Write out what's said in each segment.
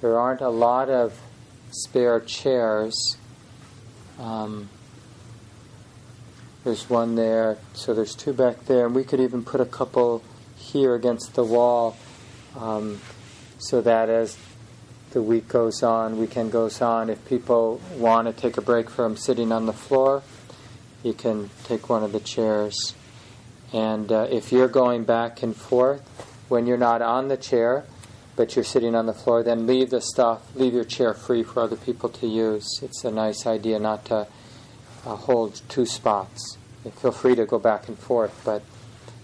there aren't a lot of spare chairs. Um, there's one there, so there's two back there, and we could even put a couple here against the wall um, so that as the week goes on, weekend goes on, if people want to take a break from sitting on the floor, you can take one of the chairs. And uh, if you're going back and forth, when you're not on the chair, but you're sitting on the floor, then leave the stuff, leave your chair free for other people to use. It's a nice idea not to uh, hold two spots. feel free to go back and forth, but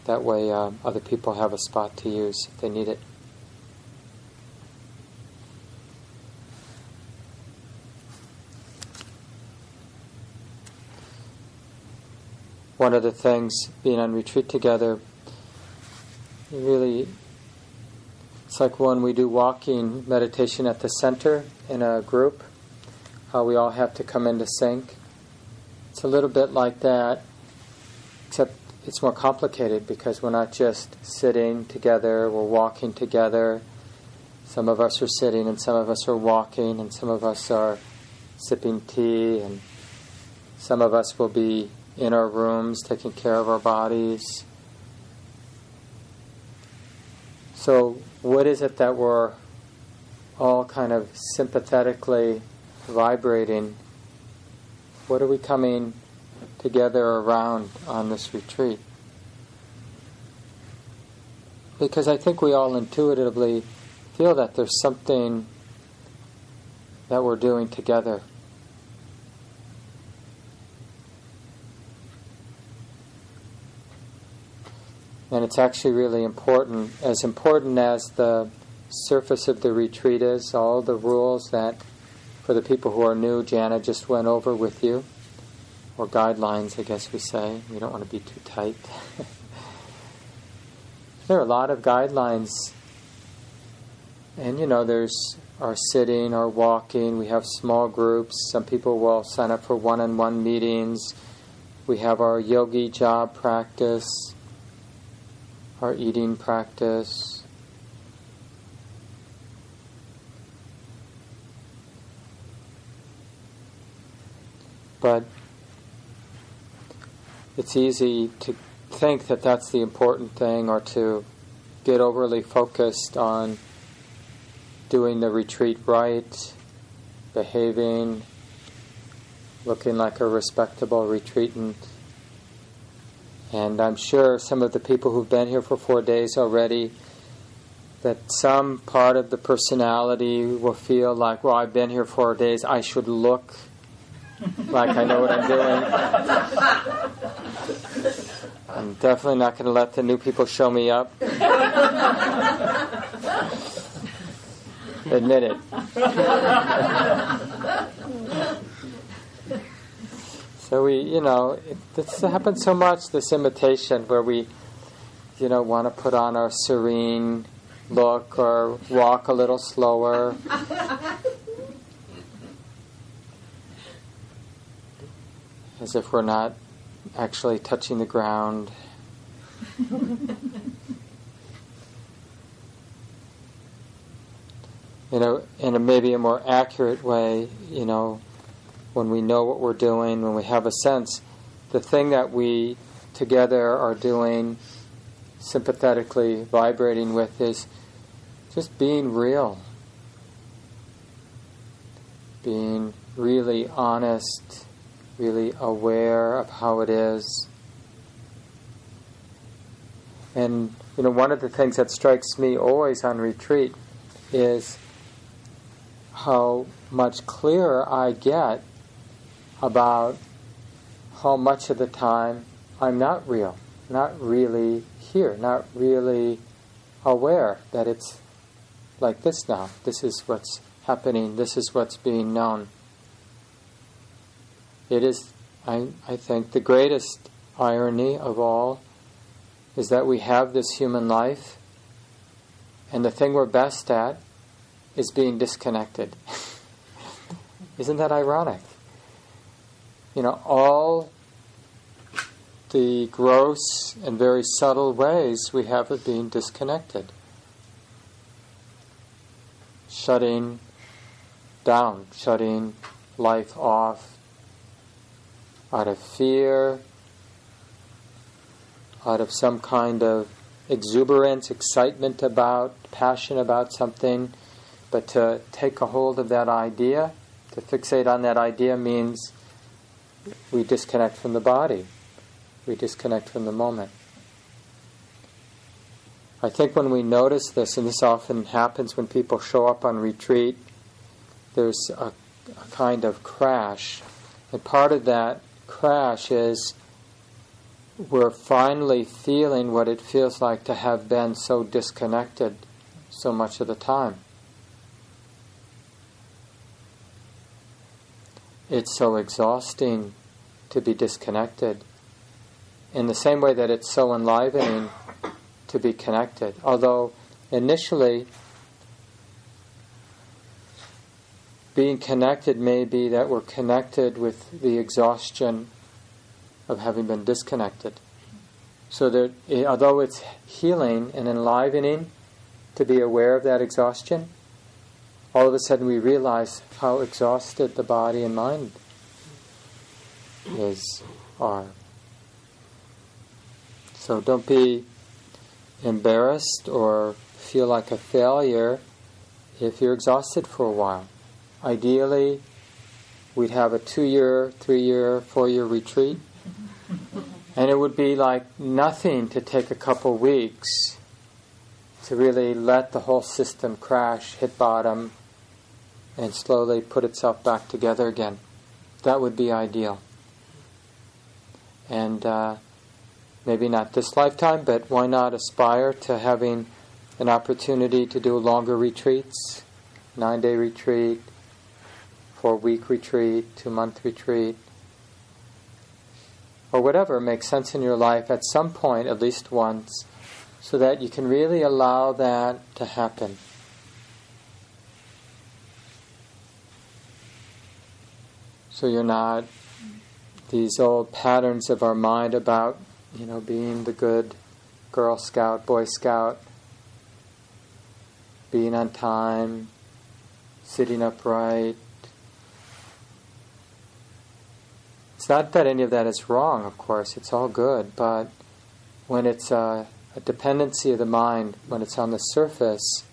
that way uh, other people have a spot to use if they need it. One of the things being on retreat together really it's like when we do walking meditation at the center in a group, how we all have to come into sync. It's a little bit like that, except it's more complicated because we're not just sitting together, we're walking together. Some of us are sitting and some of us are walking and some of us are sipping tea and some of us will be in our rooms taking care of our bodies. So, what is it that we're all kind of sympathetically vibrating? What are we coming together around on this retreat? Because I think we all intuitively feel that there's something that we're doing together. And it's actually really important, as important as the surface of the retreat is, all the rules that, for the people who are new, Jana just went over with you, or guidelines, I guess we say. We don't want to be too tight. there are a lot of guidelines. And you know, there's our sitting, our walking, we have small groups. Some people will sign up for one on one meetings. We have our yogi job practice our eating practice. But it's easy to think that that's the important thing or to get overly focused on doing the retreat right, behaving, looking like a respectable retreatant. And I'm sure some of the people who've been here for four days already, that some part of the personality will feel like, well, I've been here four days, I should look like I know what I'm doing. I'm definitely not going to let the new people show me up. Admit it. So we, you know, it, this happens so much, this imitation, where we, you know, want to put on our serene look or walk a little slower. As if we're not actually touching the ground. you know, in a maybe a more accurate way, you know, when we know what we're doing, when we have a sense, the thing that we together are doing, sympathetically vibrating with, is just being real. Being really honest, really aware of how it is. And you know, one of the things that strikes me always on retreat is how much clearer I get about how much of the time I'm not real, not really here, not really aware that it's like this now. This is what's happening, this is what's being known. It is, I, I think, the greatest irony of all is that we have this human life, and the thing we're best at is being disconnected. Isn't that ironic? You know, all the gross and very subtle ways we have of being disconnected. shutting down, shutting life off out of fear, out of some kind of exuberance, excitement about, passion about something, but to take a hold of that idea, to fixate on that idea means we disconnect from the body, we disconnect from the moment. I think when we notice this, and this often happens when people show up on retreat, there's a, a kind of crash. And part of that crash is we're finally feeling what it feels like to have been so disconnected so much of the time. It's so exhausting to be disconnected. In the same way that it's so enlivening to be connected. Although initially, being connected may be that we're connected with the exhaustion of having been disconnected. So that although it's healing and enlivening to be aware of that exhaustion, all of a sudden we realize how exhausted the body and mind is are. So don't be embarrassed or feel like a failure if you're exhausted for a while. Ideally, we'd have a two year, three year, four year retreat. And it would be like nothing to take a couple weeks to really let the whole system crash, hit bottom, and slowly put itself back together again. That would be ideal. And uh, maybe not this lifetime, but why not aspire to having an opportunity to do longer retreats, nine day retreat, four week retreat, two month retreat, or whatever makes sense in your life at some point, at least once, so that you can really allow that to happen. So you're not these old patterns of our mind about you know, being the good Girl Scout, Boy Scout, being on time, sitting upright. It's not that any of that is wrong, of course, it's all good, but when it's a, a dependency of the mind, when it's on the surface,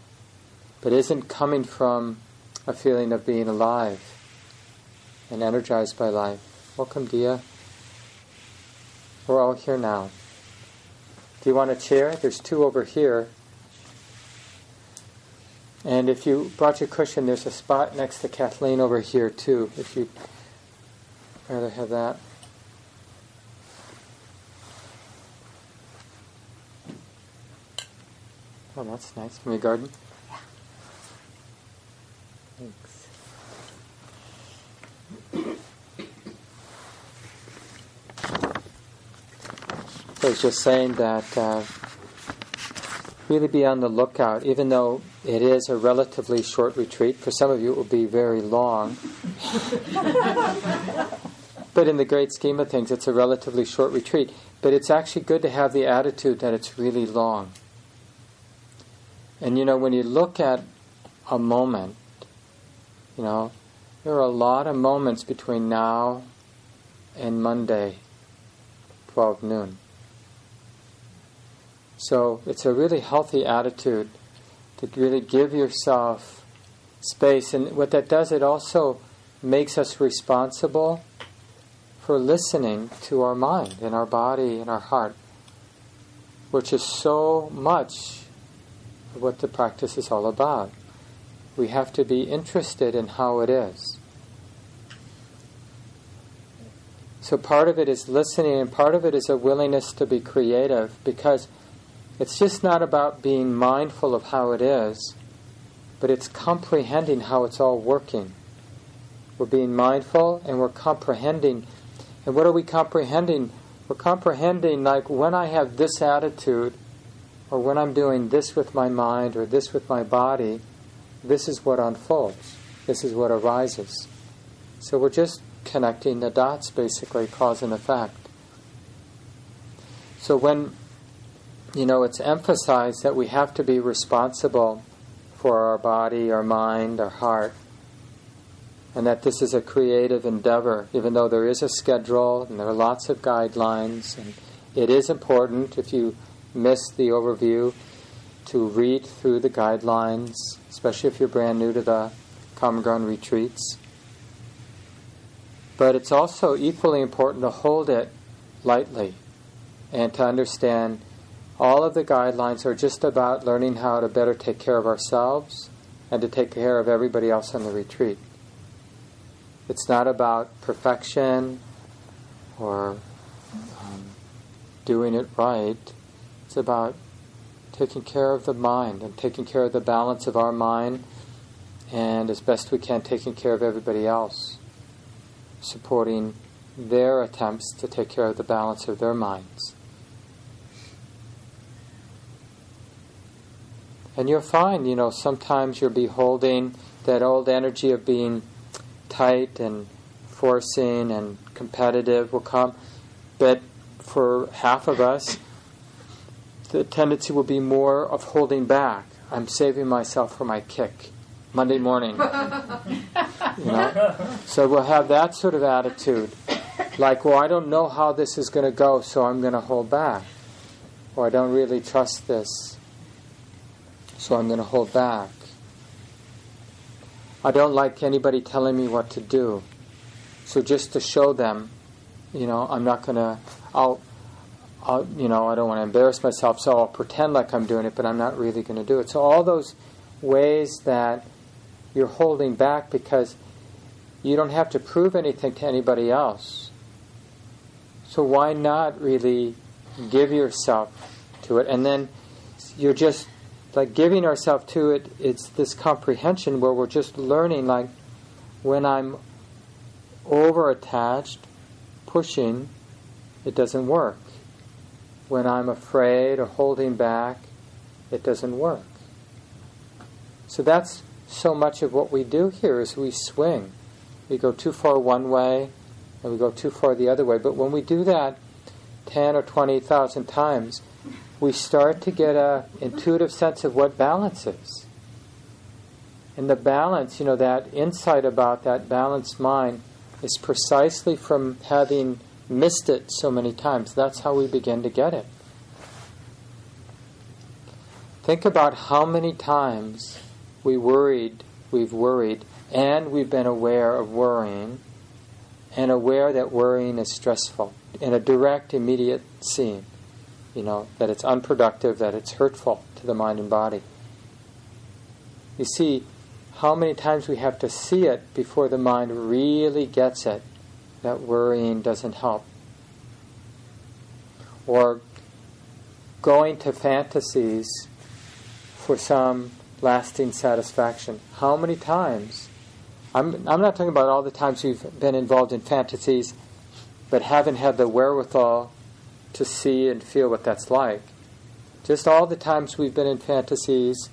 but isn't coming from a feeling of being alive and energized by life. Welcome, Dia. We're all here now. Do you want a chair? There's two over here. And if you brought your cushion, there's a spot next to Kathleen over here too, if you'd rather have that. Oh, that's nice. From your garden? Yeah. Thanks. Was just saying that uh, really be on the lookout, even though it is a relatively short retreat. For some of you, it will be very long. but in the great scheme of things, it's a relatively short retreat. But it's actually good to have the attitude that it's really long. And you know, when you look at a moment, you know, there are a lot of moments between now and Monday, 12 noon. So it's a really healthy attitude to really give yourself space. And what that does, it also makes us responsible for listening to our mind and our body and our heart, which is so much what the practice is all about. We have to be interested in how it is. So part of it is listening, and part of it is a willingness to be creative because it's just not about being mindful of how it is, but it's comprehending how it's all working. We're being mindful and we're comprehending. And what are we comprehending? We're comprehending like when I have this attitude, or when I'm doing this with my mind or this with my body, this is what unfolds. This is what arises. So we're just connecting the dots, basically, cause and effect. So when you know, it's emphasized that we have to be responsible for our body, our mind, our heart. And that this is a creative endeavor, even though there is a schedule and there are lots of guidelines. And it is important, if you miss the overview, to read through the guidelines, especially if you're brand new to the Common Ground retreats. But it's also equally important to hold it lightly and to understand all of the guidelines are just about learning how to better take care of ourselves and to take care of everybody else on the retreat. It's not about perfection or um, doing it right. It's about taking care of the mind and taking care of the balance of our mind and as best we can taking care of everybody else, supporting their attempts to take care of the balance of their minds. And you'll find, you know, sometimes you're beholding that old energy of being tight and forcing and competitive will come. But for half of us, the tendency will be more of holding back. I'm saving myself for my kick Monday morning. you know? So we'll have that sort of attitude. Like, well, I don't know how this is going to go, so I'm going to hold back. Or I don't really trust this so I'm going to hold back. I don't like anybody telling me what to do. So just to show them, you know, I'm not going to, I'll, I'll, you know, I don't want to embarrass myself, so I'll pretend like I'm doing it, but I'm not really going to do it. So all those ways that you're holding back because you don't have to prove anything to anybody else. So why not really give yourself to it? And then you're just like giving ourselves to it, it's this comprehension where we're just learning, like, when I'm over attached, pushing, it doesn't work. When I'm afraid or holding back, it doesn't work. So that's so much of what we do here is we swing. We go too far one way and we go too far the other way. But when we do that 10 or 20,000 times, we start to get a intuitive sense of what balance is. And the balance, you know, that insight about that balanced mind is precisely from having missed it so many times. That's how we begin to get it. Think about how many times we worried, we've worried, and we've been aware of worrying, and aware that worrying is stressful in a direct, immediate scene you know, that it's unproductive, that it's hurtful to the mind and body. You see how many times we have to see it before the mind really gets it that worrying doesn't help. Or going to fantasies for some lasting satisfaction. How many times? I'm, I'm not talking about all the times we've been involved in fantasies but haven't had the wherewithal to see and feel what that's like. Just all the times we've been in fantasies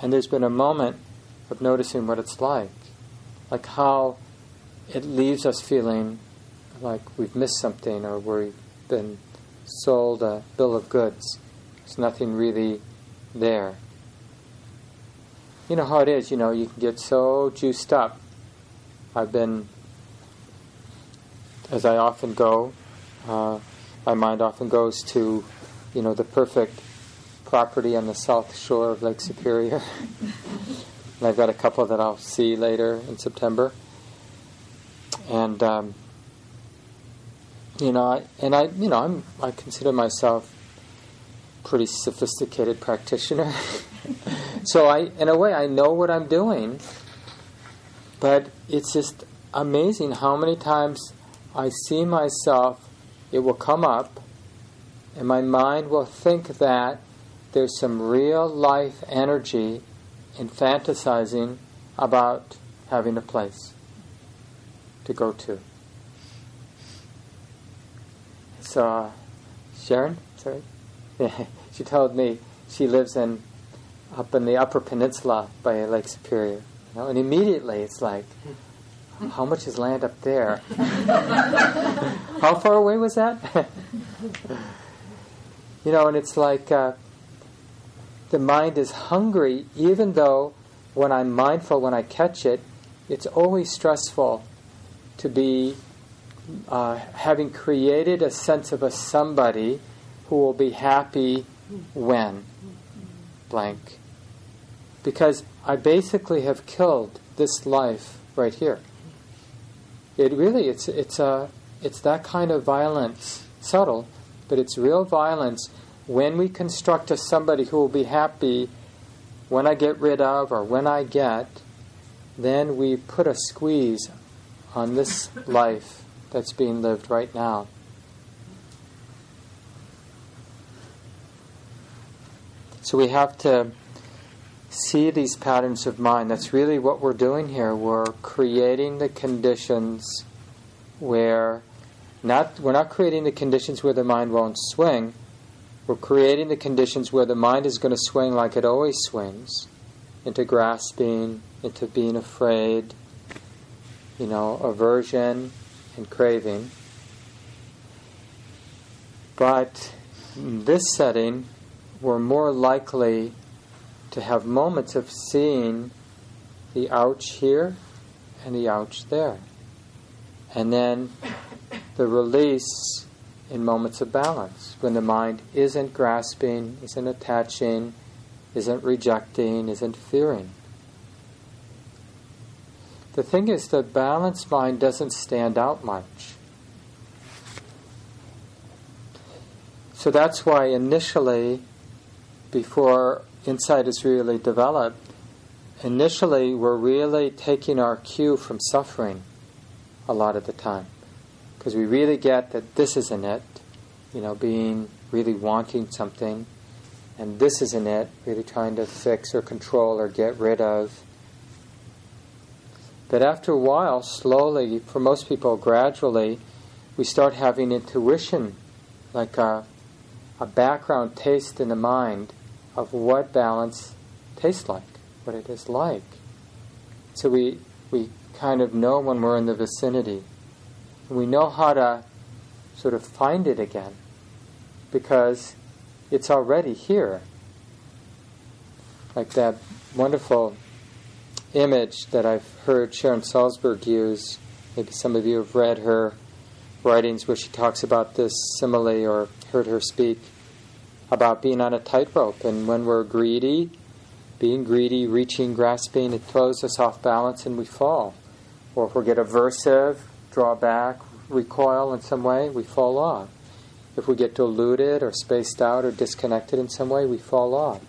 and there's been a moment of noticing what it's like. Like how it leaves us feeling like we've missed something or we've been sold a bill of goods. There's nothing really there. You know how it is, you know, you can get so juiced up. I've been, as I often go, uh, my mind often goes to, you know, the perfect property on the south shore of Lake Superior. and I've got a couple that I'll see later in September. And um, you know, I, and I, you know, I'm I consider myself pretty sophisticated practitioner. so I, in a way, I know what I'm doing. But it's just amazing how many times I see myself it will come up, and my mind will think that there's some real life energy in fantasizing about having a place to go to. So, uh, Sharon, sorry, she told me she lives in up in the Upper Peninsula by Lake Superior, you know, and immediately it's like how much is land up there? How far away was that? you know, and it's like, uh, the mind is hungry, even though when I'm mindful, when I catch it, it's always stressful to be uh, having created a sense of a somebody who will be happy when blank. Because I basically have killed this life right here. It really it's it's a it's that kind of violence, subtle, but it's real violence when we construct a somebody who will be happy when I get rid of or when I get, then we put a squeeze on this life that's being lived right now. So we have to see these patterns of mind. That's really what we're doing here. We're creating the conditions where not we're not creating the conditions where the mind won't swing. We're creating the conditions where the mind is going to swing like it always swings into grasping, into being afraid, you know, aversion and craving. But in this setting, we're more likely to have moments of seeing the ouch here and the ouch there. And then the release in moments of balance, when the mind isn't grasping, isn't attaching, isn't rejecting, isn't fearing. The thing is, the balanced mind doesn't stand out much. So that's why initially, before insight is really developed, initially we're really taking our cue from suffering a lot of the time. Because we really get that this isn't it, you know, being really wanting something, and this isn't it, really trying to fix or control or get rid of. But after a while, slowly, for most people, gradually, we start having intuition, like a, a background taste in the mind of what balance tastes like, what it is like. So we, we kind of know when we're in the vicinity. And we know how to sort of find it again because it's already here. Like that wonderful image that I've heard Sharon Salzberg use. Maybe some of you have read her writings where she talks about this simile or heard her speak about being on a tightrope. And when we're greedy, being greedy, reaching, grasping, it throws us off balance and we fall. Or if we get aversive, draw back, recoil in some way, we fall off. If we get deluded or spaced out or disconnected in some way, we fall off.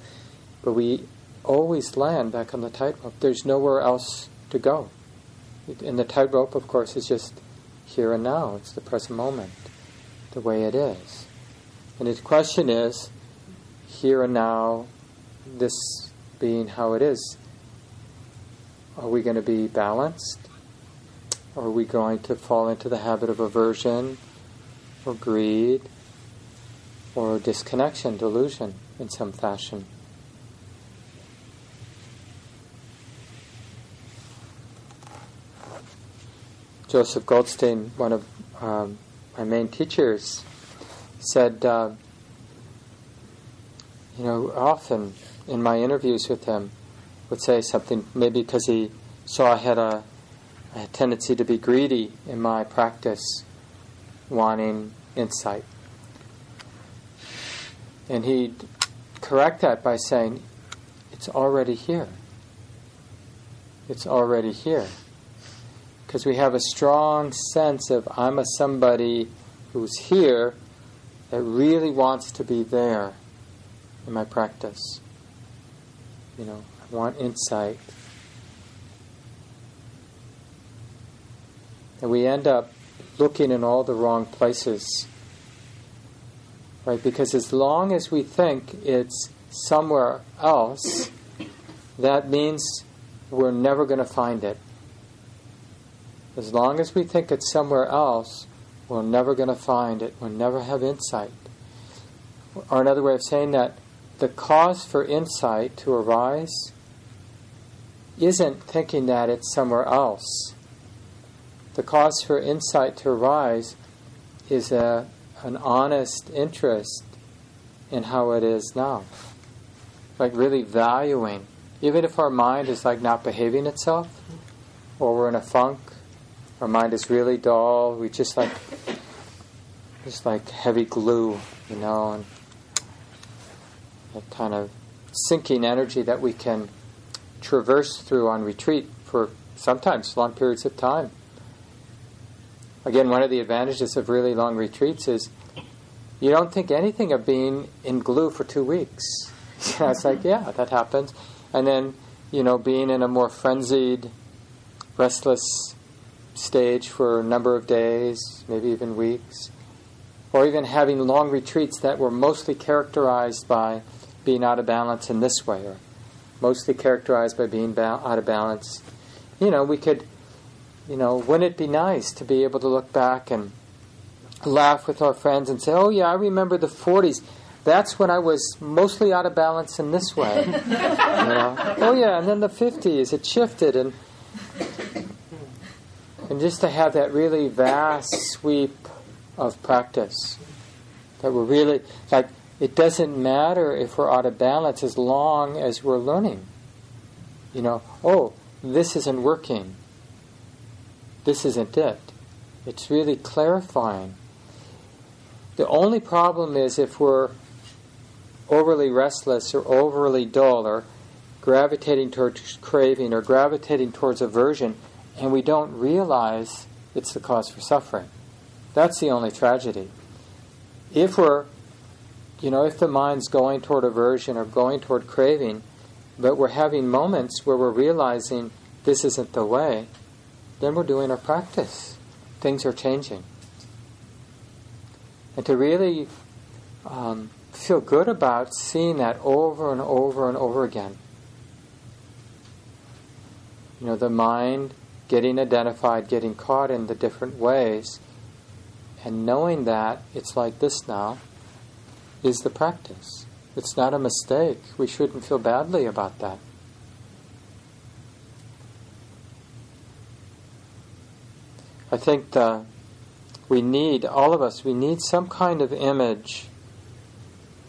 But we always land back on the tightrope. There's nowhere else to go. And the tightrope, of course, is just here and now. It's the present moment, the way it is. And the question is here and now, this being how it is, are we going to be balanced? Or are we going to fall into the habit of aversion or greed or disconnection, delusion in some fashion? Joseph Goldstein, one of um, my main teachers, said, uh, you know, often in my interviews with him, would say something, maybe because he saw I had a, a tendency to be greedy in my practice, wanting insight. And he'd correct that by saying, it's already here. It's already here. Because we have a strong sense of I'm a somebody who's here that really wants to be there in my practice. You know, I want insight. And we end up looking in all the wrong places. Right? Because as long as we think it's somewhere else, that means we're never going to find it. As long as we think it's somewhere else, we're never going to find it. We'll never have insight. Or another way of saying that, the cause for insight to arise isn't thinking that it's somewhere else. The cause for insight to arise is a, an honest interest in how it is now. like really valuing, even if our mind is like not behaving itself, or we're in a funk, our mind is really dull, we just like, just like heavy glue, you know, and that kind of sinking energy that we can traverse through on retreat for sometimes long periods of time. Again, one of the advantages of really long retreats is you don't think anything of being in glue for two weeks. it's like, yeah, that happens. And then, you know, being in a more frenzied, restless stage for a number of days, maybe even weeks, or even having long retreats that were mostly characterized by being out of balance in this way, or mostly characterized by being ba- out of balance. You know, we could, you know, wouldn't it be nice to be able to look back and laugh with our friends and say, oh, yeah, I remember the 40s. That's when I was mostly out of balance in this way. you know? Oh, yeah, and then the 50s, it shifted. And, and just to have that really vast sweep of practice that we're really, like, it doesn't matter if we're out of balance as long as we're learning. You know, oh, this isn't working. This isn't it. It's really clarifying. The only problem is if we're overly restless or overly dull or gravitating towards craving or gravitating towards aversion and we don't realize it's the cause for suffering. That's the only tragedy. If we're you know, if the mind's going toward aversion or going toward craving, but we're having moments where we're realizing this isn't the way, then we're doing our practice. Things are changing. And to really um, feel good about seeing that over and over and over again. You know, the mind getting identified, getting caught in the different ways, and knowing that it's like this now is the practice. It's not a mistake. We shouldn't feel badly about that. I think the, we need, all of us, we need some kind of image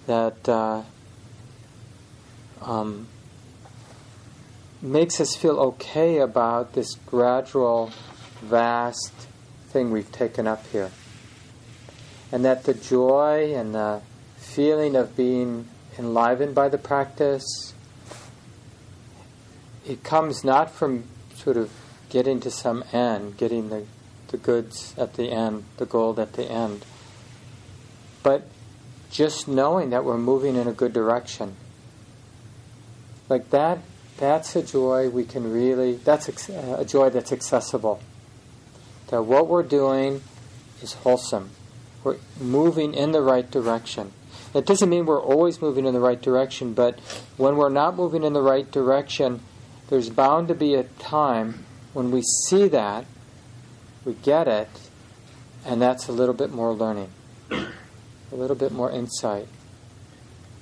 that uh, um, makes us feel okay about this gradual, vast thing we've taken up here. And that the joy and the feeling of being enlivened by the practice, it comes not from sort of getting to some end, getting the, the goods at the end, the gold at the end, but just knowing that we're moving in a good direction. Like that, that's a joy we can really, that's uh, a joy that's accessible. That what we're doing is wholesome. We're moving in the right direction. That doesn't mean we're always moving in the right direction, but when we're not moving in the right direction, there's bound to be a time when we see that, we get it, and that's a little bit more learning, a little bit more insight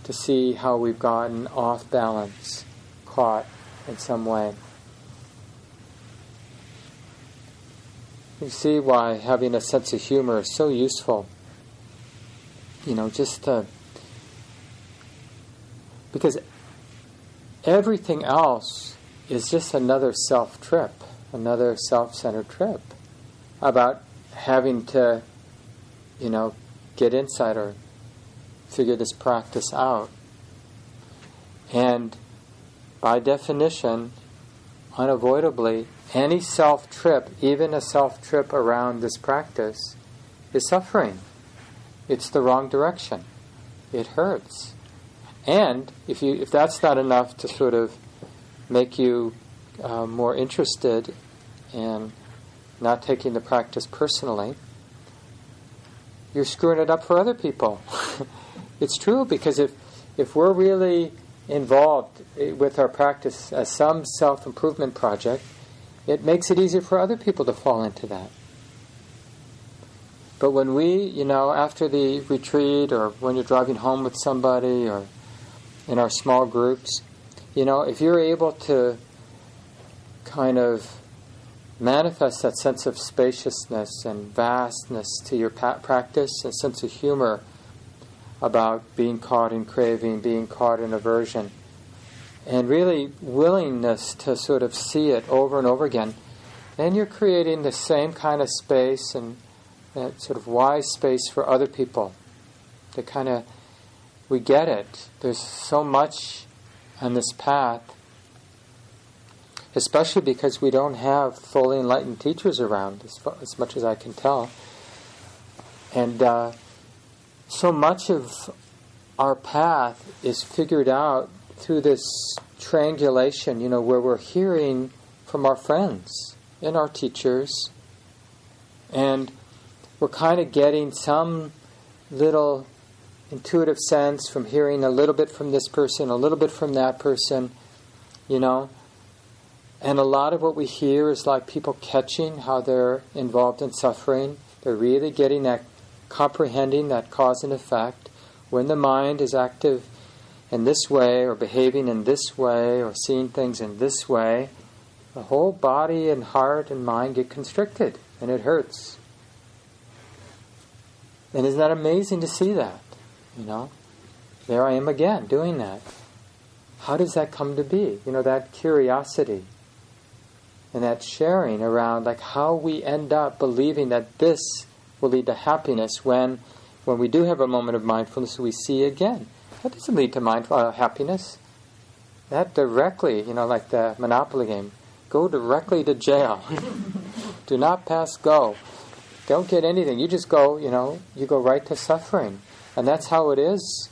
to see how we've gotten off balance, caught in some way. You see why having a sense of humor is so useful. You know, just to because everything else is just another self trip, another self centered trip about having to, you know, get inside or figure this practice out. And by definition, unavoidably, any self trip, even a self trip around this practice, is suffering. It's the wrong direction. It hurts. And if you if that's not enough to sort of make you uh, more interested in not taking the practice personally, you're screwing it up for other people. it's true because if if we're really involved with our practice as some self improvement project, it makes it easier for other people to fall into that. But when we, you know, after the retreat or when you're driving home with somebody or in our small groups. You know, if you're able to kind of manifest that sense of spaciousness and vastness to your practice, a sense of humor about being caught in craving, being caught in aversion, and really willingness to sort of see it over and over again, then you're creating the same kind of space and that sort of wise space for other people. To kind of, we get it. There's so much on this path, especially because we don't have fully enlightened teachers around, as, far, as much as I can tell. And uh, so much of our path is figured out through this triangulation, you know, where we're hearing from our friends and our teachers, and we're kind of getting some little intuitive sense from hearing a little bit from this person, a little bit from that person, you know. And a lot of what we hear is like people catching how they're involved in suffering. They're really getting that, comprehending that cause and effect. When the mind is active in this way, or behaving in this way, or seeing things in this way, the whole body and heart and mind get constricted, and it hurts. And isn't that amazing to see that? You know, there I am again doing that. How does that come to be? You know, that curiosity and that sharing around like how we end up believing that this will lead to happiness when when we do have a moment of mindfulness we see again. That doesn't lead to mindful uh, happiness. That directly, you know, like the Monopoly game, go directly to jail. do not pass go. Don't get anything. You just go, you know, you go right to suffering. And that's how it is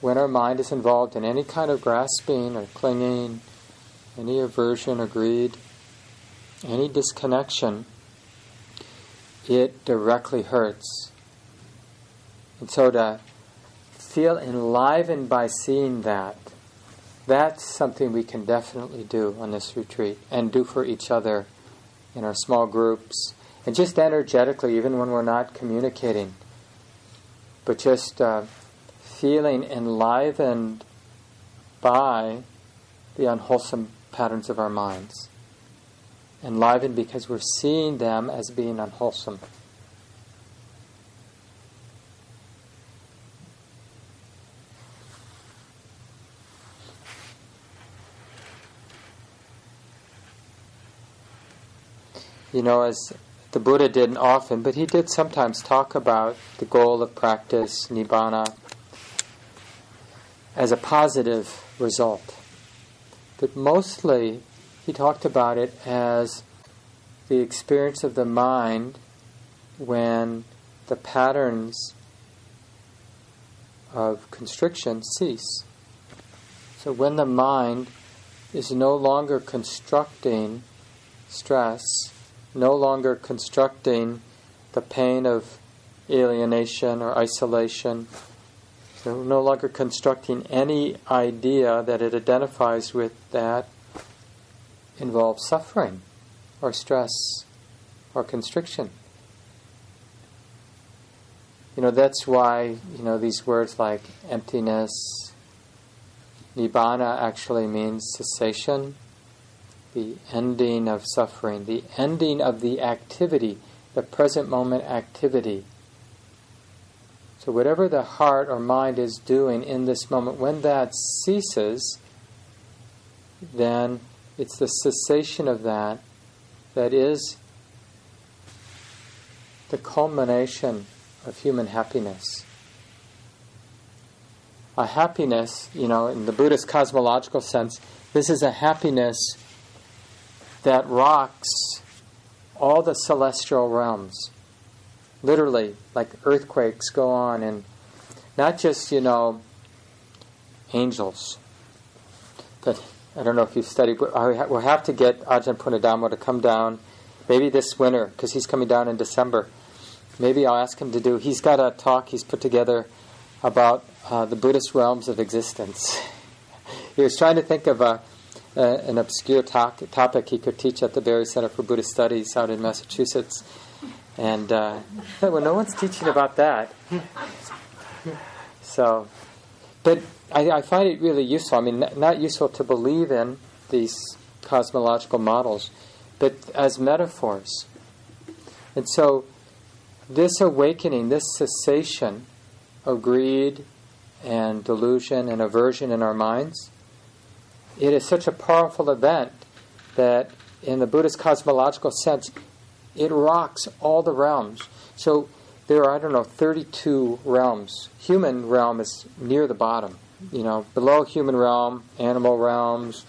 when our mind is involved in any kind of grasping or clinging, any aversion or greed, any disconnection, it directly hurts. And so to feel enlivened by seeing that, that's something we can definitely do on this retreat and do for each other in our small groups and just energetically, even when we're not communicating but just uh, feeling enlivened by the unwholesome patterns of our minds. Enlivened because we're seeing them as being unwholesome. You know, as the Buddha didn't often, but he did sometimes talk about the goal of practice, nibbana, as a positive result. But mostly, he talked about it as the experience of the mind when the patterns of constriction cease. So when the mind is no longer constructing stress, no longer constructing the pain of alienation or isolation, so no longer constructing any idea that it identifies with that involves suffering or stress or constriction. You know, that's why, you know, these words like emptiness, nibbana actually means cessation the ending of suffering, the ending of the activity, the present moment activity. So, whatever the heart or mind is doing in this moment, when that ceases, then it's the cessation of that that is the culmination of human happiness. A happiness, you know, in the Buddhist cosmological sense, this is a happiness that rocks all the celestial realms. Literally, like earthquakes go on, and not just, you know, angels. But I don't know if you've studied, but we'll have to get Ajahn Punnadhammo to come down maybe this winter, because he's coming down in December. Maybe I'll ask him to do, he's got a talk he's put together about uh, the Buddhist realms of existence. he was trying to think of a uh, an obscure to- topic he could teach at the Barre Center for Buddhist Studies out in Massachusetts. And uh, well, no one's teaching about that. So, but I, I find it really useful. I mean, not useful to believe in these cosmological models, but as metaphors. And so, this awakening, this cessation of greed and delusion and aversion in our minds it is such a powerful event that, in the Buddhist cosmological sense, it rocks all the realms. So there are, I don't know, 32 realms. Human realm is near the bottom. You know, below human realm, animal realms,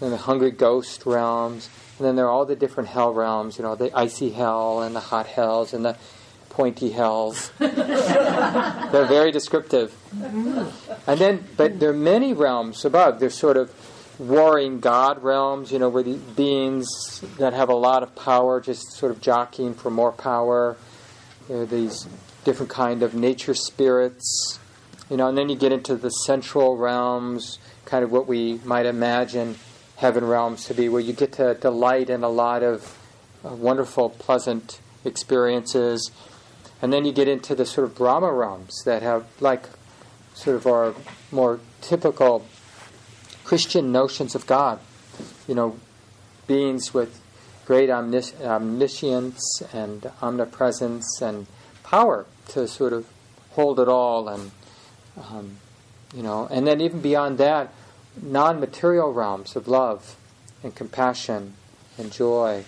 and the hungry ghost realms, and then there are all the different hell realms. You know, the icy hell and the hot hells and the pointy hells. They're very descriptive. Mm-hmm. And then, but there are many realms above. There's sort of warring god realms, you know, where the beings that have a lot of power just sort of jockeying for more power. There are these different kind of nature spirits, you know, and then you get into the central realms, kind of what we might imagine heaven realms to be, where you get to delight in a lot of uh, wonderful, pleasant experiences. And then you get into the sort of Brahma realms that have, like, sort of our more typical Christian notions of God. You know, beings with great omnis- omniscience and omnipresence and power to sort of hold it all and um, you know and then even beyond that non-material realms of love and compassion and joy.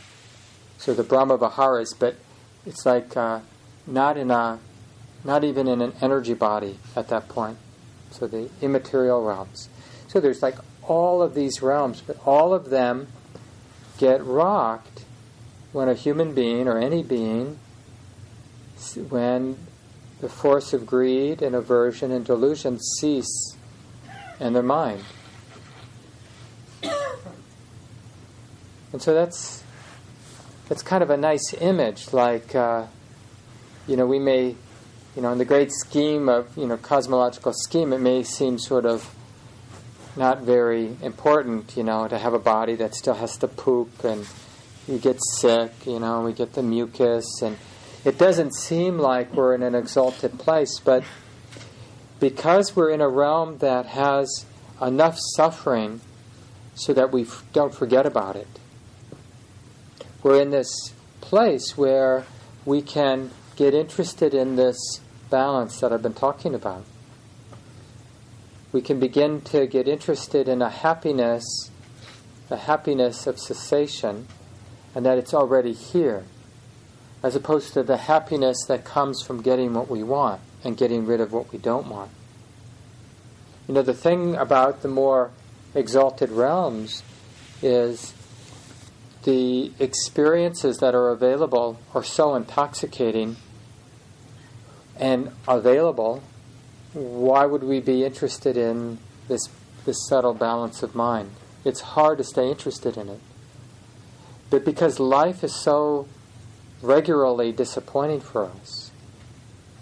So the brahma viharas but it's like uh, not in a not even in an energy body at that point. So the immaterial realms so there's like all of these realms but all of them get rocked when a human being or any being, when the force of greed and aversion and delusion cease in their mind. And so that's that's kind of a nice image, like uh, you know we may, you know, in the great scheme of you know cosmological scheme, it may seem sort of not very important, you know, to have a body that still has to poop and you get sick, you know, we get the mucus, and it doesn't seem like we're in an exalted place, but because we're in a realm that has enough suffering so that we f- don't forget about it, we're in this place where we can get interested in this balance that I've been talking about we can begin to get interested in a happiness, the happiness of cessation, and that it's already here, as opposed to the happiness that comes from getting what we want and getting rid of what we don't want. You know, the thing about the more exalted realms is the experiences that are available are so intoxicating and available why would we be interested in this, this subtle balance of mind? It's hard to stay interested in it. But because life is so regularly disappointing for us,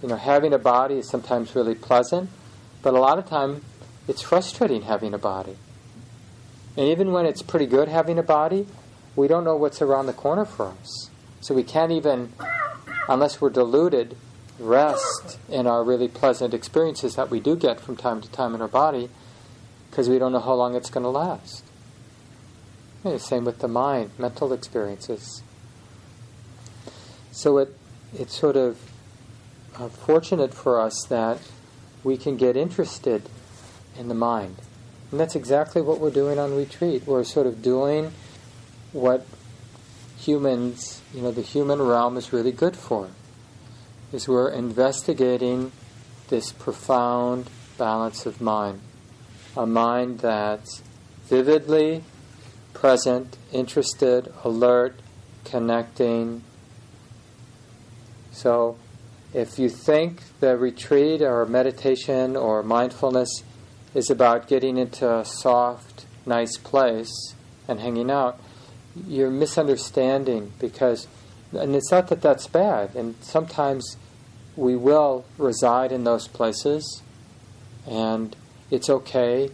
you know, having a body is sometimes really pleasant, but a lot of time it's frustrating having a body. And even when it's pretty good having a body, we don't know what's around the corner for us. So we can't even, unless we're deluded, rest in our really pleasant experiences that we do get from time to time in our body because we don't know how long it's going to last. Same with the mind, mental experiences. So it it's sort of uh, fortunate for us that we can get interested in the mind. And that's exactly what we're doing on retreat. We're sort of doing what humans, you know, the human realm is really good for is we're investigating this profound balance of mind. A mind that's vividly present, interested, alert, connecting. So, if you think the retreat or meditation or mindfulness is about getting into a soft, nice place and hanging out, you're misunderstanding because, and it's not that that's bad, and sometimes we will reside in those places, and it's okay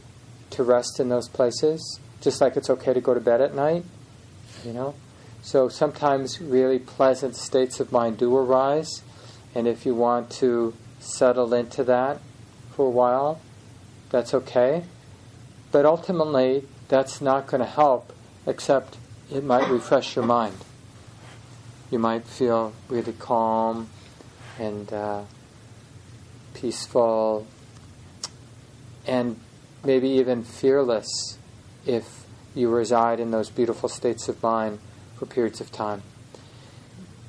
to rest in those places, just like it's okay to go to bed at night, you know. So sometimes really pleasant states of mind do arise, and if you want to settle into that for a while, that's okay. But ultimately, that's not going to help, except it might refresh your mind. You might feel really calm and uh, peaceful and maybe even fearless if you reside in those beautiful states of mind for periods of time.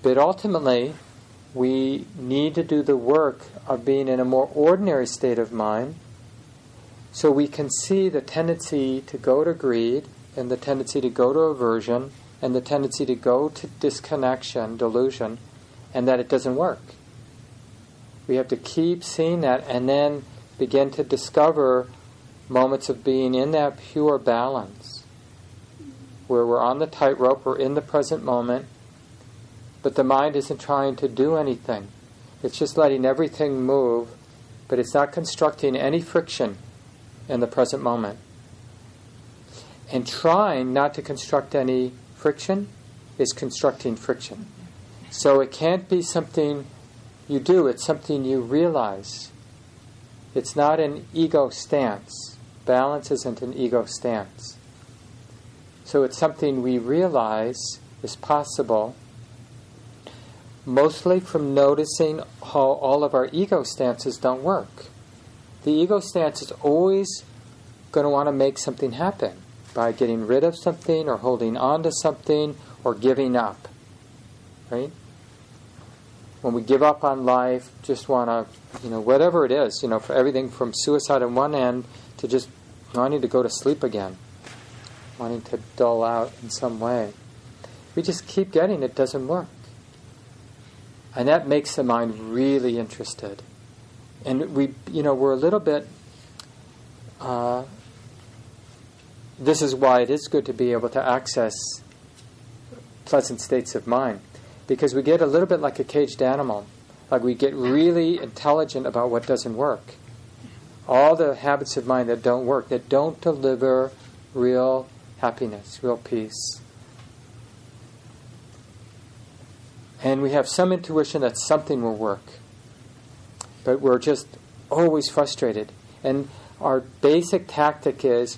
But ultimately, we need to do the work of being in a more ordinary state of mind so we can see the tendency to go to greed and the tendency to go to aversion and the tendency to go to disconnection, delusion, and that it doesn't work. We have to keep seeing that and then begin to discover moments of being in that pure balance where we're on the tightrope, we're in the present moment, but the mind isn't trying to do anything. It's just letting everything move, but it's not constructing any friction in the present moment. And trying not to construct any friction is constructing friction. So it can't be something you do, it's something you realize. It's not an ego stance. Balance isn't an ego stance. So it's something we realize is possible mostly from noticing how all of our ego stances don't work. The ego stance is always going to want to make something happen by getting rid of something or holding on to something or giving up. Right? When we give up on life, just want to, you know, whatever it is, you know, for everything from suicide on one end to just wanting to go to sleep again, wanting to dull out in some way. We just keep getting it doesn't work. And that makes the mind really interested. And we, you know, we're a little bit. Uh, this is why it is good to be able to access pleasant states of mind, because we get a little bit like a caged animal. Like we get really intelligent about what doesn't work. All the habits of mind that don't work, that don't deliver real happiness, real peace. And we have some intuition that something will work. But we're just always frustrated. And our basic tactic is,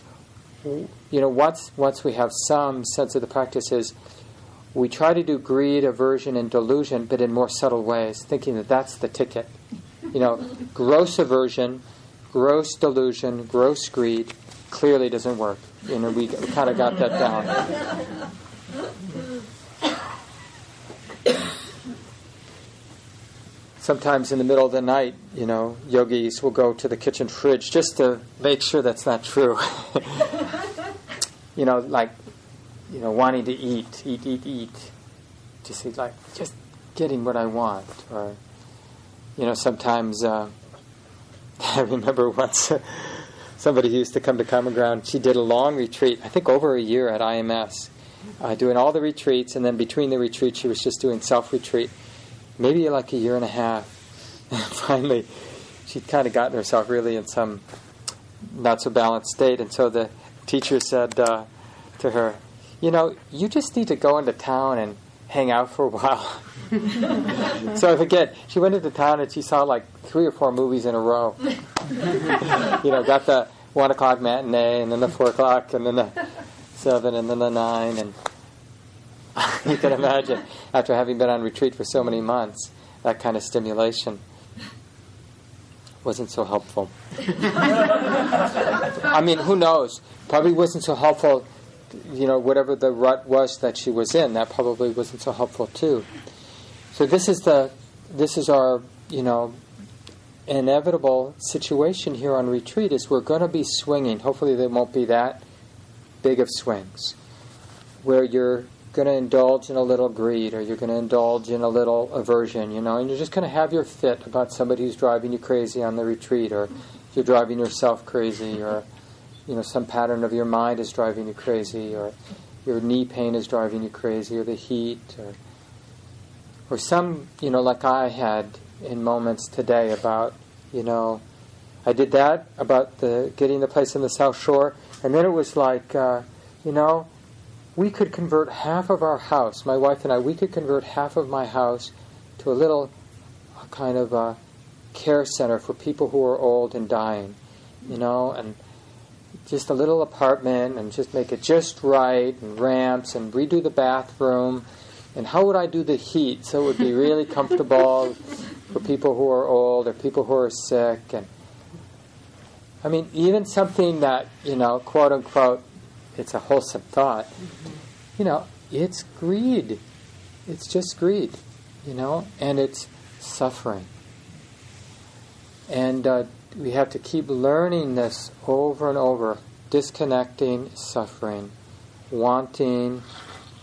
you know, once, once we have some sense of the practice, is we try to do greed, aversion, and delusion, but in more subtle ways, thinking that that's the ticket. You know, gross aversion, gross delusion, gross greed clearly doesn't work. You know, we, we kind of got that down. sometimes in the middle of the night, you know, yogis will go to the kitchen fridge just to make sure that's not true. you know, like, you know, wanting to eat, eat, eat, eat. Just like, just getting what I want. Or, you know, sometimes, uh, I remember once somebody who used to come to Common Ground, she did a long retreat, I think over a year at IMS, uh, doing all the retreats, and then between the retreats, she was just doing self retreat maybe like a year and a half. And finally, she'd kind of gotten herself really in some not so balanced state. And so the teacher said uh, to her, You know, you just need to go into town and hang out for a while. so I forget, she went into town and she saw like three or four movies in a row. you know, got the one o'clock matinee and then the four o'clock and then the seven and then the nine and you can imagine, after having been on retreat for so many months, that kind of stimulation wasn't so helpful. I mean, who knows? Probably wasn't so helpful, you know, whatever the rut was that she was in, that probably wasn't so helpful too. So this is the, this is our, you know, inevitable situation here on retreat is we're going to be swinging. Hopefully there won't be that big of swings where you're going to indulge in a little greed or you're going to indulge in a little aversion, you know, and you're just going to have your fit about somebody who's driving you crazy on the retreat or you're driving yourself crazy or, you know, some pattern of your mind is driving you crazy or your knee pain is driving you crazy or the heat or, or some, you know, like I had in moments today about, you know, I did that about the getting the place in the South Shore and then it was like, uh, you know, we could convert half of our house, my wife and I, we could convert half of my house to a little kind of a care center for people who are old and dying, you know, and just a little apartment and just make it just right and ramps and redo the bathroom. And how would I do the heat so it would be really comfortable for people who are old or people who are sick? And I mean, even something that, you know, quote unquote, it's a wholesome thought. You know, it's greed. It's just greed, you know, and it's suffering. And uh, we have to keep learning this over and over. Disconnecting suffering. Wanting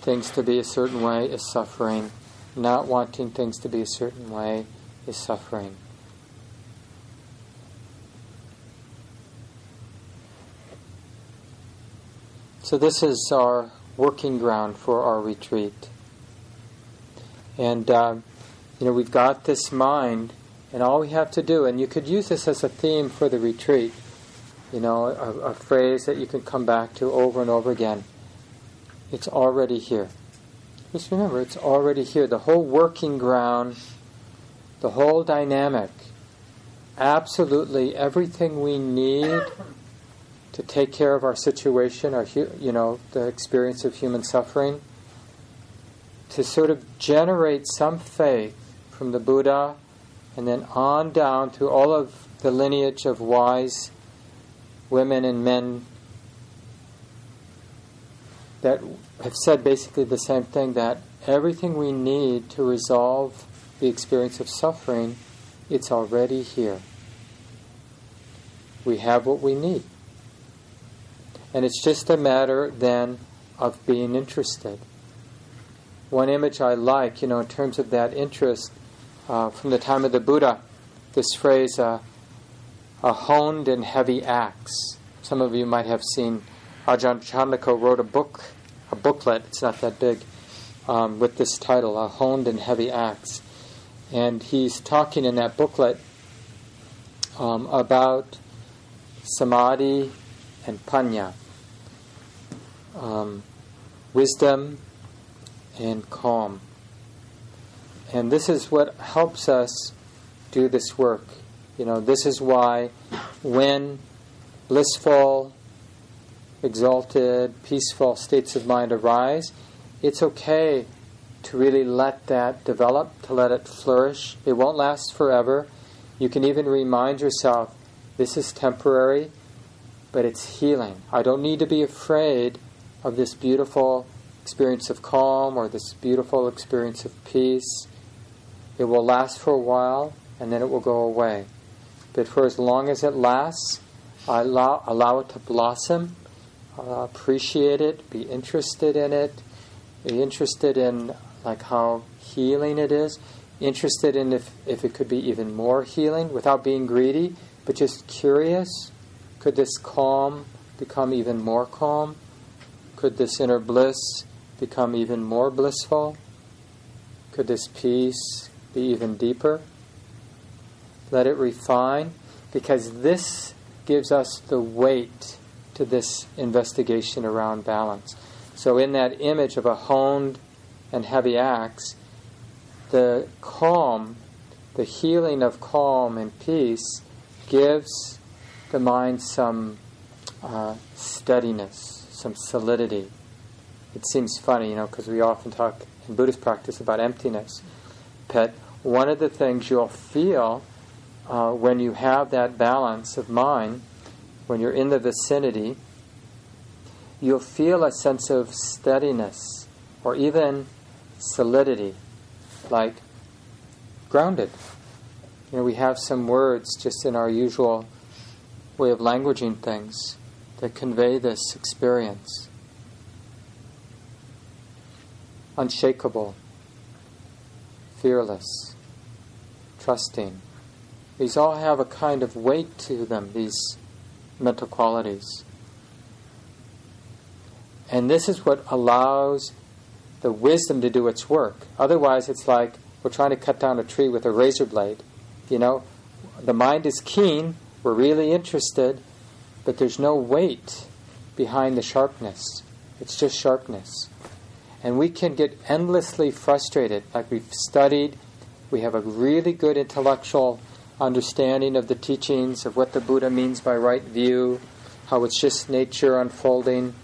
things to be a certain way is suffering. Not wanting things to be a certain way is suffering. So, this is our working ground for our retreat. And, um, you know, we've got this mind and all we have to do, and you could use this as a theme for the retreat, you know, a, a phrase that you can come back to over and over again. It's already here. Just remember, it's already here. The whole working ground, the whole dynamic, absolutely everything we need to take care of our situation, our you know the experience of human suffering, to sort of generate some faith from the Buddha and then on down through all of the lineage of wise women and men that have said basically the same thing that everything we need to resolve the experience of suffering, it's already here. We have what we need. And it's just a matter then of being interested. One image I like, you know, in terms of that interest, uh, from the time of the Buddha, this phrase, uh, a honed and heavy axe. Some of you might have seen Ajahn Chandako wrote a book, a booklet, it's not that big, um, with this title, A Honed and Heavy Axe. And he's talking in that booklet um, about samadhi and panya, um, wisdom and calm. And this is what helps us do this work. You know, this is why when blissful, exalted, peaceful states of mind arise, it's okay to really let that develop, to let it flourish. It won't last forever. You can even remind yourself this is temporary, but it's healing. I don't need to be afraid of this beautiful experience of calm or this beautiful experience of peace. It will last for a while and then it will go away. But for as long as it lasts, I allow, allow it to blossom, uh, appreciate it, be interested in it, be interested in like how healing it is, interested in if, if it could be even more healing without being greedy, but just curious. Could this calm become even more calm? Could this inner bliss become even more blissful? Could this peace be even deeper. Let it refine, because this gives us the weight to this investigation around balance. So, in that image of a honed and heavy axe, the calm, the healing of calm and peace, gives the mind some uh, steadiness, some solidity. It seems funny, you know, because we often talk in Buddhist practice about emptiness one of the things you'll feel uh, when you have that balance of mind, when you're in the vicinity, you'll feel a sense of steadiness or even solidity, like grounded. You know, we have some words just in our usual way of languaging things that convey this experience. Unshakable, fearless, trusting. These all have a kind of weight to them, these mental qualities. And this is what allows the wisdom to do its work. Otherwise, it's like we're trying to cut down a tree with a razor blade. You know, the mind is keen, we're really interested, but there's no weight behind the sharpness. It's just sharpness. And we can get endlessly frustrated. Like we've studied, we have a really good intellectual understanding of the teachings, of what the Buddha means by right view, how it's just nature unfolding.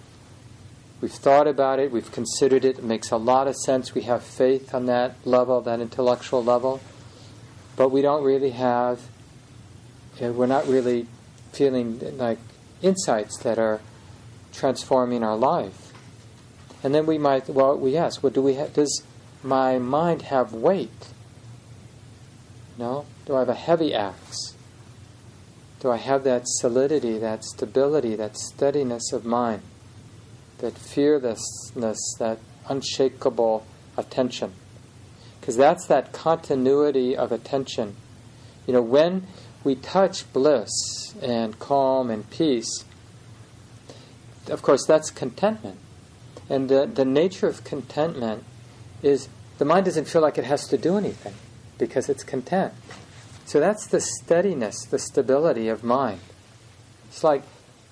We've thought about it, we've considered it, it makes a lot of sense. We have faith on that level, that intellectual level. But we don't really have, we're not really feeling like insights that are transforming our life. And then we might, well, we ask, well, do we ha- does my mind have weight? No? Do I have a heavy axe? Do I have that solidity, that stability, that steadiness of mind, that fearlessness, that unshakable attention? Because that's that continuity of attention. You know, when we touch bliss and calm and peace, of course, that's contentment. And the, the nature of contentment is the mind doesn't feel like it has to do anything because it's content. So that's the steadiness, the stability of mind. It's like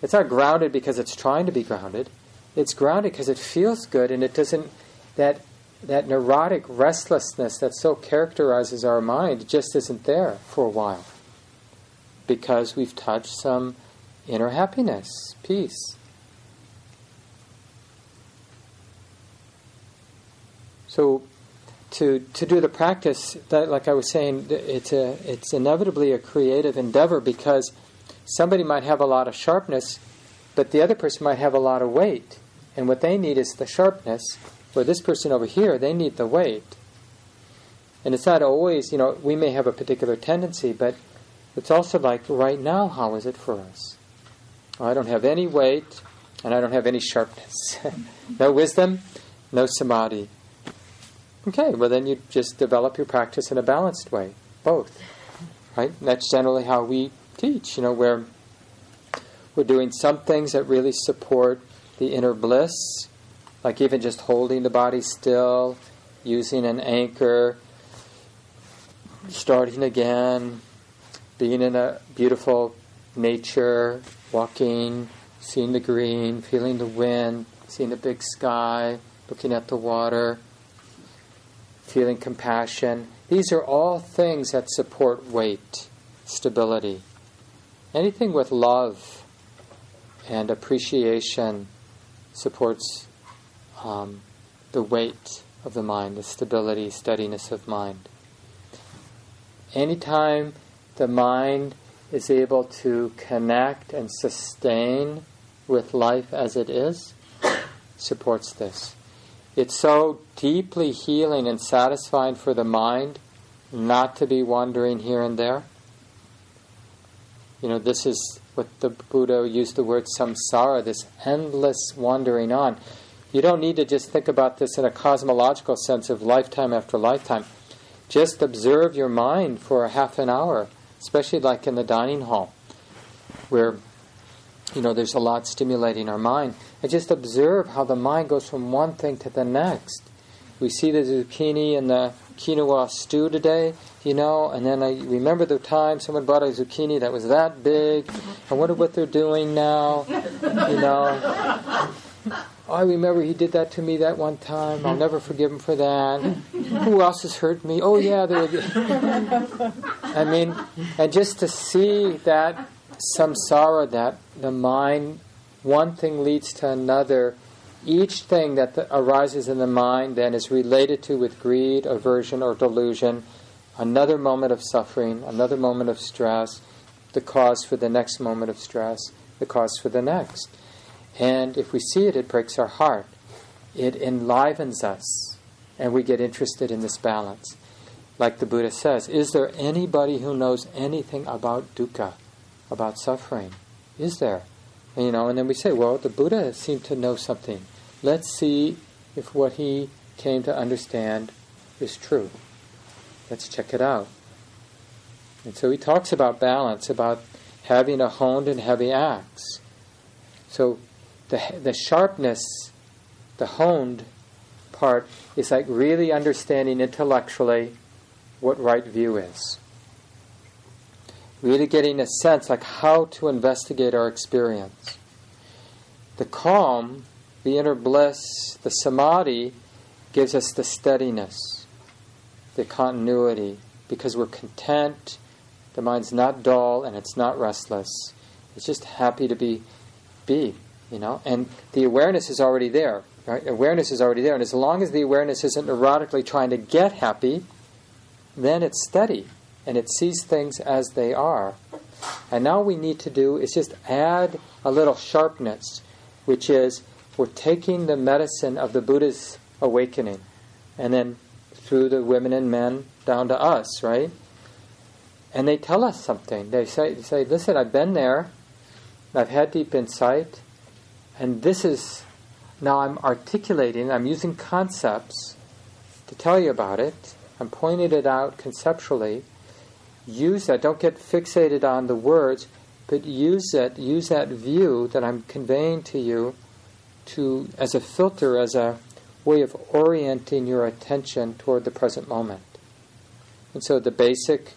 it's not grounded because it's trying to be grounded. It's grounded because it feels good and it doesn't that that neurotic restlessness that so characterizes our mind just isn't there for a while. Because we've touched some inner happiness, peace. So to to do the practice that like I was saying it's a it's inevitably a creative endeavor because somebody might have a lot of sharpness but the other person might have a lot of weight. And what they need is the sharpness. Where this person over here they need the weight. And it's not always you know we may have a particular tendency but it's also like right now how is it for us? I don't have any weight and I don't have any sharpness. No wisdom no samadhi Okay, well then you just develop your practice in a balanced way, both. Right? And that's generally how we teach, you know, where we're doing some things that really support the inner bliss, like even just holding the body still, using an anchor, starting again, being in a beautiful nature, walking, seeing the green, feeling the wind, seeing the big sky, looking at the water feeling compassion. These are all things that support weight, stability. Anything with love and appreciation supports um, the weight of the mind, the stability, steadiness of mind. Anytime the mind is able to connect and sustain with life as it is, supports this. It's so deeply healing and satisfying for the mind not to be wandering here and there. You know, this is what the Buddha used the word samsara, this endless wandering on. You don't need to just think about this in a cosmological sense of lifetime after lifetime. Just observe your mind for a half an hour, especially like in the dining hall, where you know there's a lot stimulating our mind and just observe how the mind goes from one thing to the next. We see the zucchini and the quinoa stew today, you know, and then I remember the time someone bought a zucchini that was that big. I wonder what they're doing now, you know. I remember he did that to me that one time. I'll never forgive him for that. Who else has hurt me? Oh yeah, there. I mean, and just to see that samsara, that the mind one thing leads to another. Each thing that the, arises in the mind then is related to with greed, aversion, or delusion, another moment of suffering, another moment of stress, the cause for the next moment of stress, the cause for the next. And if we see it, it breaks our heart. It enlivens us, and we get interested in this balance. Like the Buddha says, is there anybody who knows anything about dukkha, about suffering? Is there? You know, and then we say, well, the Buddha seemed to know something. Let's see if what he came to understand is true. Let's check it out. And so he talks about balance, about having a honed and heavy axe. So the, the sharpness, the honed part, is like really understanding intellectually what right view is really getting a sense like how to investigate our experience. The calm, the inner bliss, the samadhi gives us the steadiness, the continuity, because we're content, the mind's not dull and it's not restless. It's just happy to be be, you know, and the awareness is already there. Right? Awareness is already there, and as long as the awareness isn't neurotically trying to get happy, then it's steady and it sees things as they are. And now we need to do is just add a little sharpness. which is we're taking the medicine of the Buddha's awakening and then through the women and men down to us, right? And they tell us something. They say, they say listen, I've been there, I've had deep insight, and this is now I'm articulating, I'm using concepts to tell you about it. I'm pointing it out conceptually. Use that. Don't get fixated on the words, but use it. Use that view that I'm conveying to you to as a filter, as a way of orienting your attention toward the present moment. And so the basic,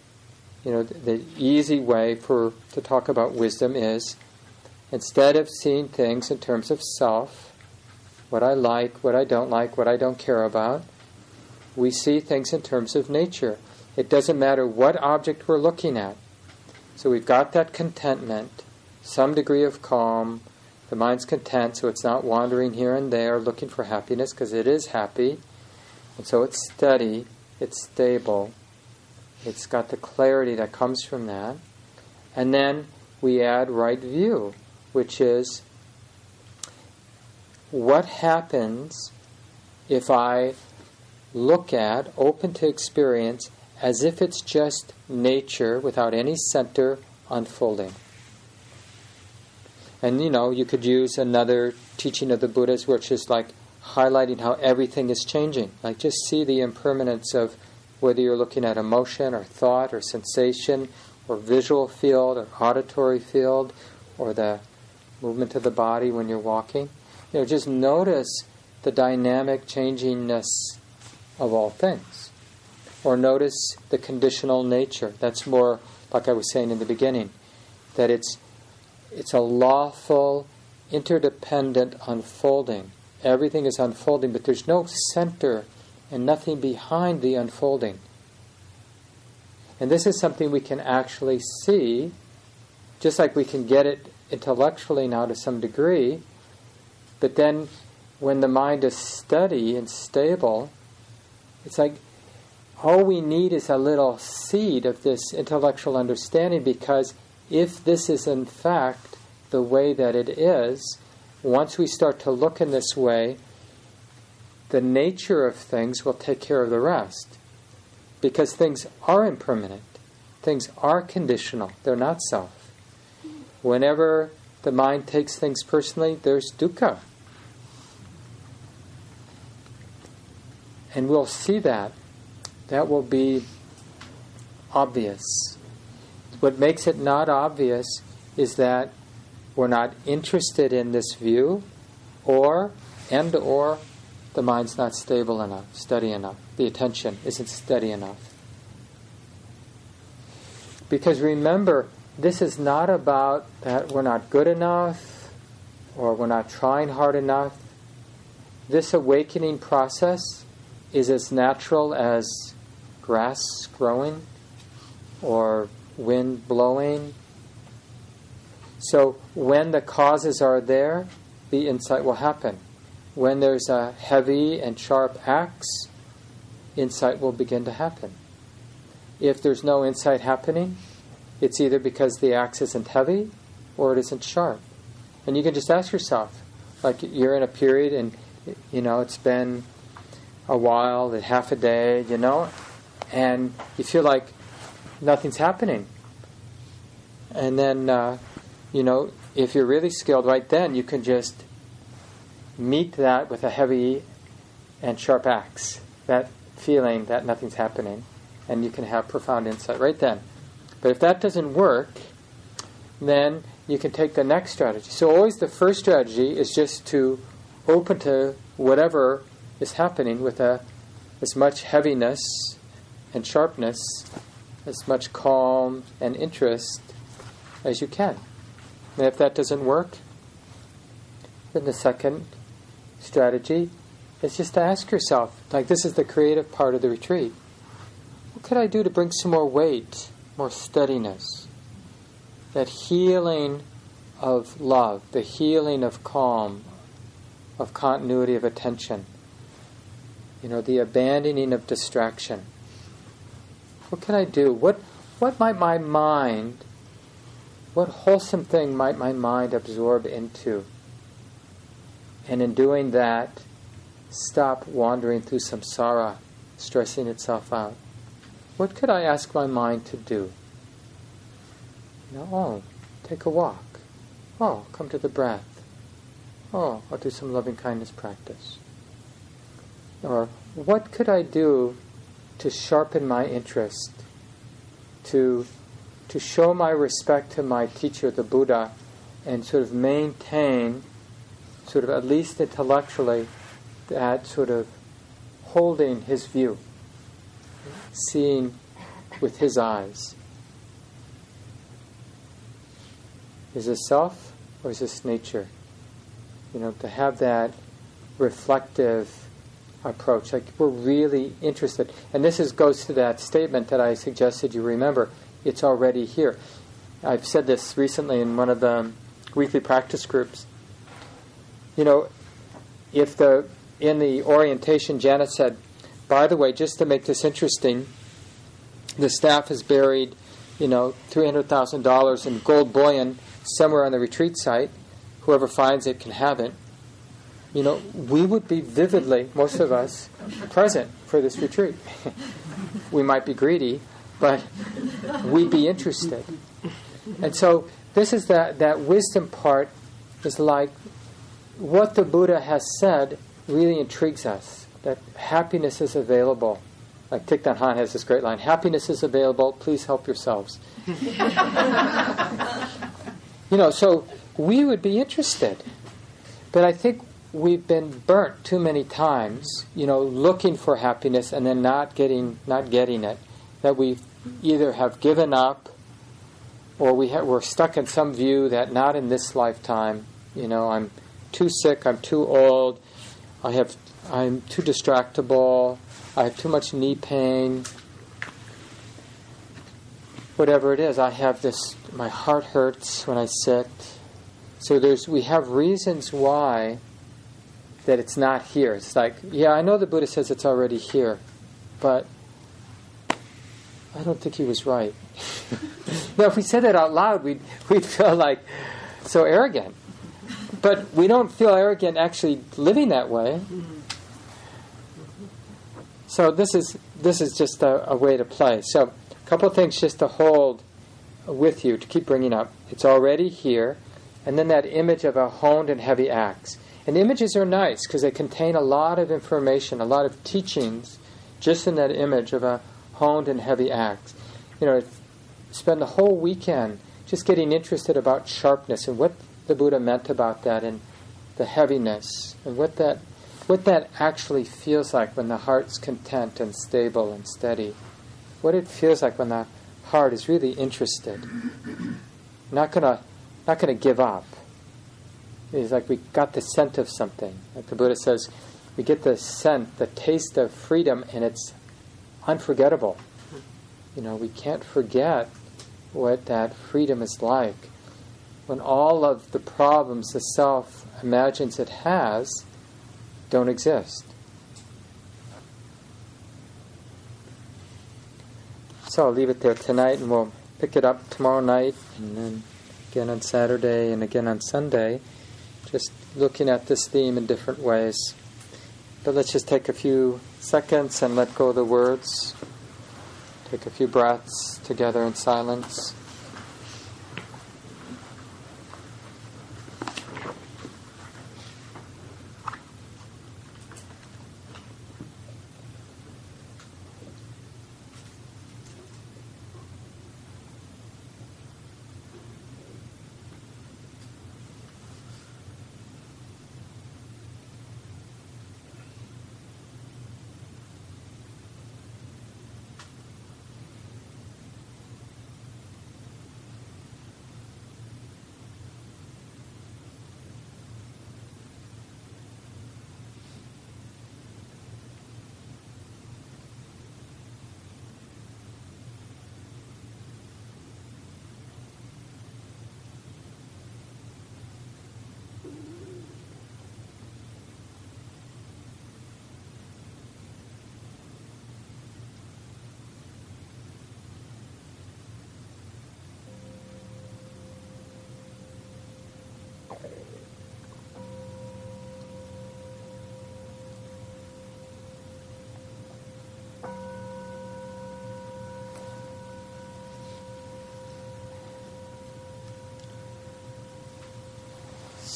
you know, the, the easy way for to talk about wisdom is instead of seeing things in terms of self, what I like, what I don't like, what I don't care about, we see things in terms of nature. It doesn't matter what object we're looking at. So we've got that contentment, some degree of calm, the mind's content, so it's not wandering here and there looking for happiness because it is happy. And so it's steady, it's stable, it's got the clarity that comes from that. And then we add right view, which is what happens if I look at, open to experience, as if it's just nature without any center unfolding. And you know, you could use another teaching of the Buddhas, which is like highlighting how everything is changing. Like just see the impermanence of whether you're looking at emotion or thought or sensation or visual field or auditory field or the movement of the body when you're walking. You know, just notice the dynamic changingness of all things. Or notice the conditional nature. That's more like I was saying in the beginning, that it's it's a lawful, interdependent unfolding. Everything is unfolding, but there's no center and nothing behind the unfolding. And this is something we can actually see, just like we can get it intellectually now to some degree, but then when the mind is steady and stable, it's like all we need is a little seed of this intellectual understanding because if this is in fact the way that it is, once we start to look in this way, the nature of things will take care of the rest. Because things are impermanent, things are conditional, they're not self. Whenever the mind takes things personally, there's dukkha. And we'll see that. That will be obvious. What makes it not obvious is that we're not interested in this view, or and or the mind's not stable enough, steady enough. The attention isn't steady enough. Because remember, this is not about that we're not good enough or we're not trying hard enough. This awakening process is as natural as grass growing or wind blowing. So when the causes are there, the insight will happen. When there's a heavy and sharp axe, insight will begin to happen. If there's no insight happening, it's either because the axe isn't heavy or it isn't sharp. And you can just ask yourself, like you're in a period and you know it's been a while, half a day, you know, and you feel like nothing's happening. And then, uh, you know, if you're really skilled right then, you can just meet that with a heavy and sharp axe, that feeling that nothing's happening, and you can have profound insight right then. But if that doesn't work, then you can take the next strategy. So, always the first strategy is just to open to whatever is happening with a, as much heaviness and sharpness, as much calm and interest as you can. And if that doesn't work, then the second strategy is just to ask yourself like, this is the creative part of the retreat. What could I do to bring some more weight, more steadiness? That healing of love, the healing of calm, of continuity of attention you know, the abandoning of distraction. What can I do? What, what might my mind, what wholesome thing might my mind absorb into And in doing that, stop wandering through samsara, stressing itself out. What could I ask my mind to do? You know, oh, take a walk. Oh, come to the breath. Oh, I'll do some loving kindness practice. Or what could I do to sharpen my interest, to, to show my respect to my teacher, the Buddha, and sort of maintain, sort of at least intellectually, that sort of holding his view, seeing with his eyes. Is this self or is this nature? You know, to have that reflective approach, like we're really interested. And this is, goes to that statement that I suggested you remember. It's already here. I've said this recently in one of the weekly practice groups. You know, if the in the orientation, Janet said, by the way, just to make this interesting, the staff has buried, you know, $300,000 in gold bullion somewhere on the retreat site. Whoever finds it can have it. You know, we would be vividly, most of us, present for this retreat. we might be greedy, but we'd be interested. And so this is that, that wisdom part is like what the Buddha has said really intrigues us that happiness is available. Like Thich Nhat Hanh has this great line Happiness is available, please help yourselves. you know, so we would be interested. But I think we've been burnt too many times, you know, looking for happiness and then not getting not getting it. That we either have given up or we ha- we're stuck in some view that not in this lifetime, you know, I'm too sick, I'm too old, I have, I'm too distractible. I have too much knee pain. Whatever it is, I have this. My heart hurts when I sit. So there's, we have reasons why that it's not here. It's like, yeah, I know the Buddha says it's already here, but I don't think he was right. now, if we said that out loud, we'd, we'd feel like so arrogant. But we don't feel arrogant actually living that way. So this is this is just a, a way to play. So a couple things just to hold with you to keep bringing up. It's already here, and then that image of a honed and heavy axe. And images are nice because they contain a lot of information, a lot of teachings, just in that image of a honed and heavy axe. You know, spend the whole weekend just getting interested about sharpness and what the Buddha meant about that and the heaviness and what that what that actually feels like when the heart's content and stable and steady. What it feels like when the heart is really interested. Not gonna not gonna give up. It's like we got the scent of something. Like the Buddha says, we get the scent, the taste of freedom, and it's unforgettable. You know, we can't forget what that freedom is like when all of the problems the self imagines it has don't exist. So I'll leave it there tonight and we'll pick it up tomorrow night and then again on Saturday and again on Sunday, just looking at this theme in different ways. But let's just take a few seconds and let go of the words. Take a few breaths together in silence.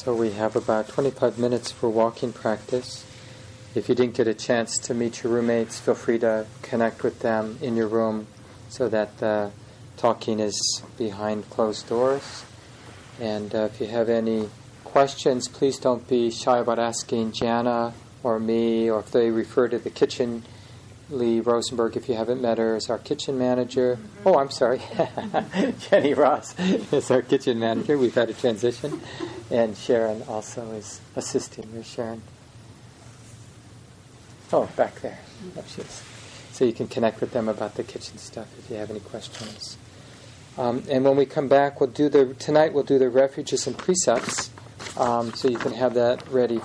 So we have about 25 minutes for walking practice. If you didn't get a chance to meet your roommates, feel free to connect with them in your room so that the talking is behind closed doors. And uh, if you have any questions, please don't be shy about asking Jana or me, or if they refer to the kitchen, Lee Rosenberg, if you haven't met her, is our kitchen manager. Mm-hmm. Oh, I'm sorry. Jenny Ross is our kitchen manager. We've had a transition. And Sharon also is assisting. Where's Sharon? Oh, back there. Oh, she is. So you can connect with them about the kitchen stuff if you have any questions. Um, and when we come back, we'll do the tonight. We'll do the refuges and precepts. Um, so you can have that ready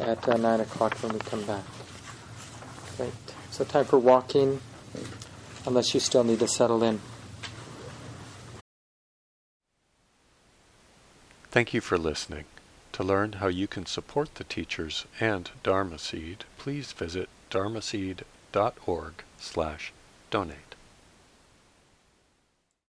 at uh, 9 o'clock when we come back. Great. So, time for walking, unless you still need to settle in. Thank you for listening. To learn how you can support the teachers and Dharma Seed, please visit dharma dharmaseed.org slash donate.